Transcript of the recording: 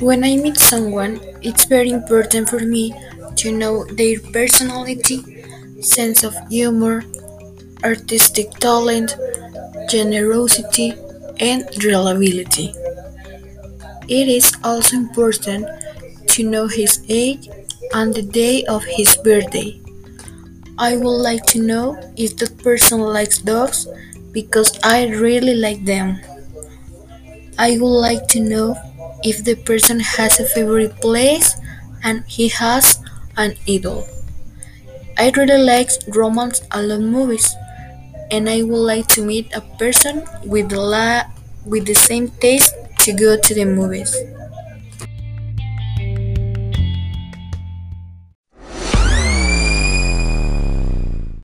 When I meet someone, it's very important for me to know their personality, sense of humor, artistic talent, generosity, and reliability. It is also important to know his age and the day of his birthday. I would like to know if that person likes dogs because I really like them. I would like to know if the person has a favorite place and he has an idol. I really like romance and love movies, and I would like to meet a person with with the same taste to go to the movies.